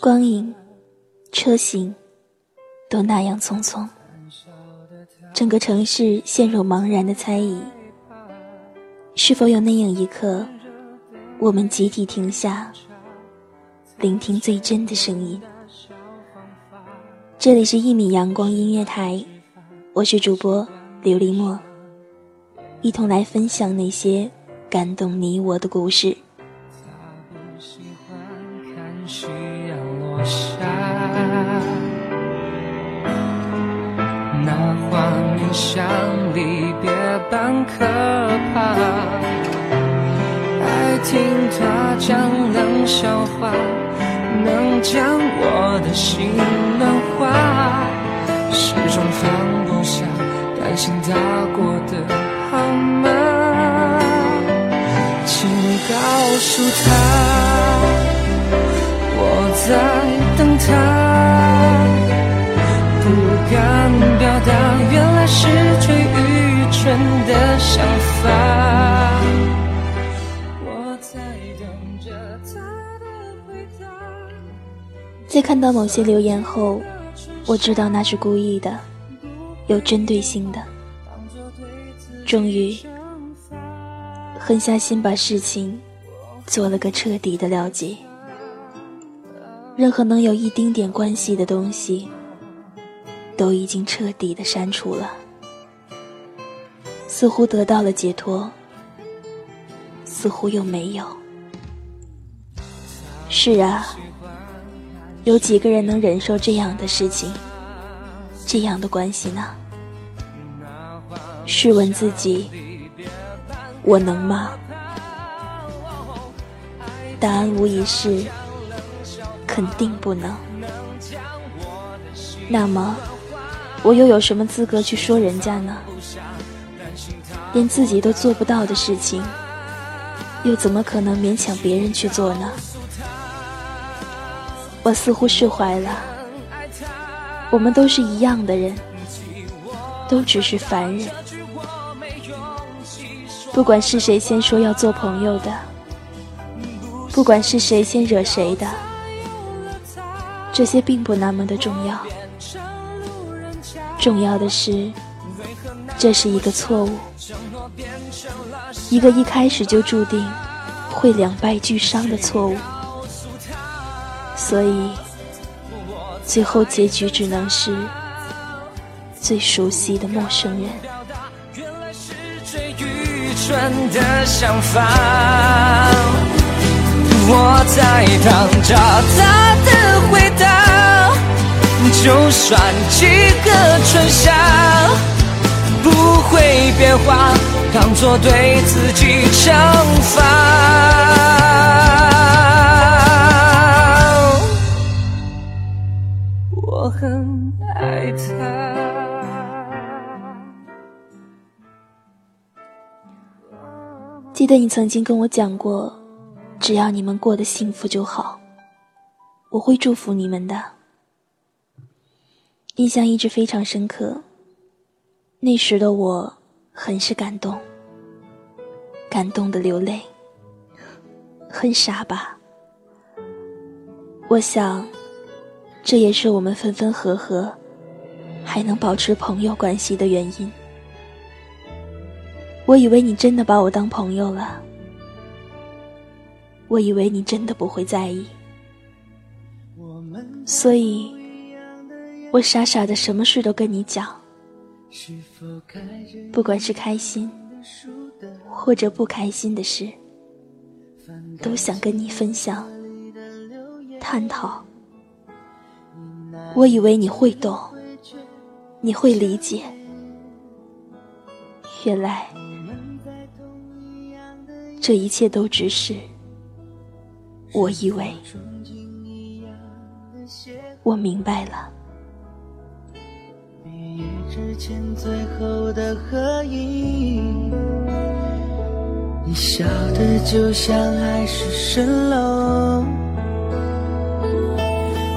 光影、车行，都那样匆匆。整个城市陷入茫然的猜疑。是否有那样一刻，我们集体停下，聆听最真的声音？这里是一米阳光音乐台，我是主播琉璃墨，一同来分享那些感动你我的故事。像离别般可怕，爱听他讲冷笑话，能将我的心暖化，始终放不下，担心他过得吗？请告诉他，我在等他。不敢表达，原来是最愚蠢的想法。在看到某些留言后，我知道那是故意的，有针对性的。终于，狠下心把事情做了个彻底的了结。任何能有一丁点关系的东西。都已经彻底的删除了，似乎得到了解脱，似乎又没有。是啊，有几个人能忍受这样的事情，这样的关系呢？试问自己，我能吗？答案无疑是，肯定不能。那么。我又有什么资格去说人家呢？连自己都做不到的事情，又怎么可能勉强别人去做呢？我似乎释怀了。我们都是一样的人，都只是凡人。不管是谁先说要做朋友的，不管是谁先惹谁的，这些并不那么的重要。重要的是，这是一个错误，一个一开始就注定会两败俱伤的错误，所以最后结局只能是最熟悉的陌生人。纯的想法我在等着他的回答。就算几个春夏不会变化，当作对自己惩罚。我很爱他。记得你曾经跟我讲过，只要你们过得幸福就好，我会祝福你们的。印象一直非常深刻。那时的我，很是感动，感动的流泪，很傻吧？我想，这也是我们分分合合，还能保持朋友关系的原因。我以为你真的把我当朋友了，我以为你真的不会在意，所以，我傻傻的什么事都跟你讲，不管是开心或者不开心的事，都想跟你分享、探讨。我以为你会懂，你会理解，原来这一切都只是。我以为我明白了。毕业之前最后的合影，你笑的就像海市蜃楼，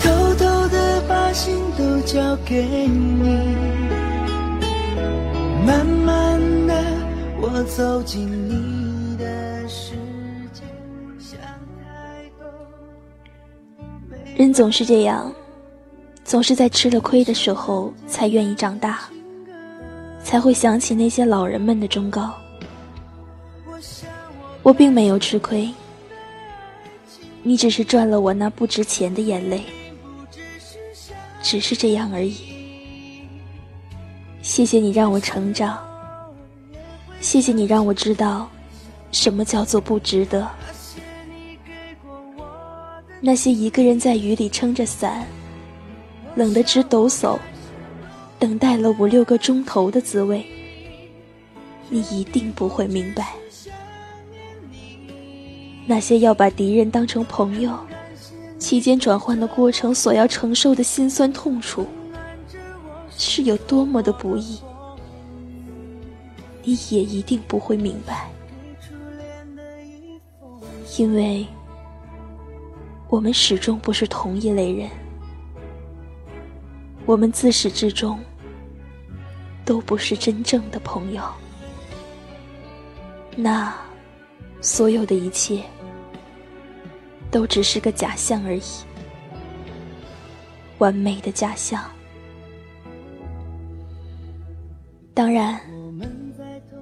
偷偷的把心都交给你，慢慢的我走进你人总是这样，总是在吃了亏的时候才愿意长大，才会想起那些老人们的忠告。我并没有吃亏，你只是赚了我那不值钱的眼泪，只是这样而已。谢谢你让我成长，谢谢你让我知道，什么叫做不值得。那些一个人在雨里撑着伞，冷得直抖擞，等待了五六个钟头的滋味，你一定不会明白。那些要把敌人当成朋友，期间转换的过程所要承受的辛酸痛楚，是有多么的不易，你也一定不会明白，因为。我们始终不是同一类人，我们自始至终都不是真正的朋友。那所有的一切都只是个假象而已，完美的假象。当然，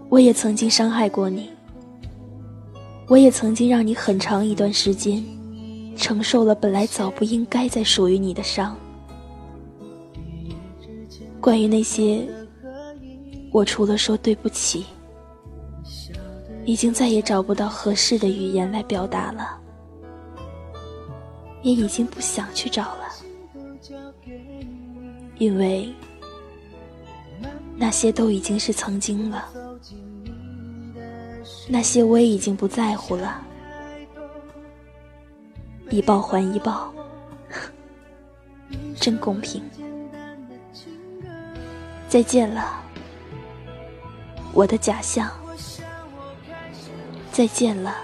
我也曾经伤害过你，我也曾经让你很长一段时间。承受了本来早不应该再属于你的伤。关于那些，我除了说对不起，已经再也找不到合适的语言来表达了，也已经不想去找了，因为那些都已经是曾经了，那些我也已经不在乎了。一报还一报，真公平。再见了，我的假象。再见了，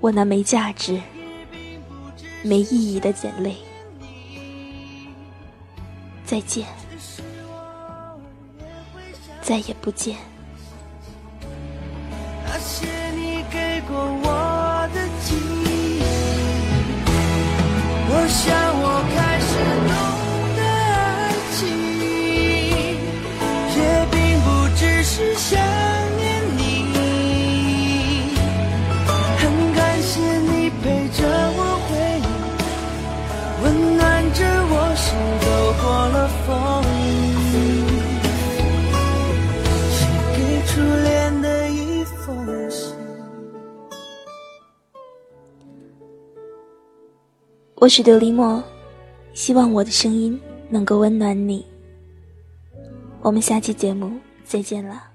我那没价值、没意义的眼泪。再见，再也不见。那些你给过我我想，我我是德里莫，希望我的声音能够温暖你。我们下期节目再见了。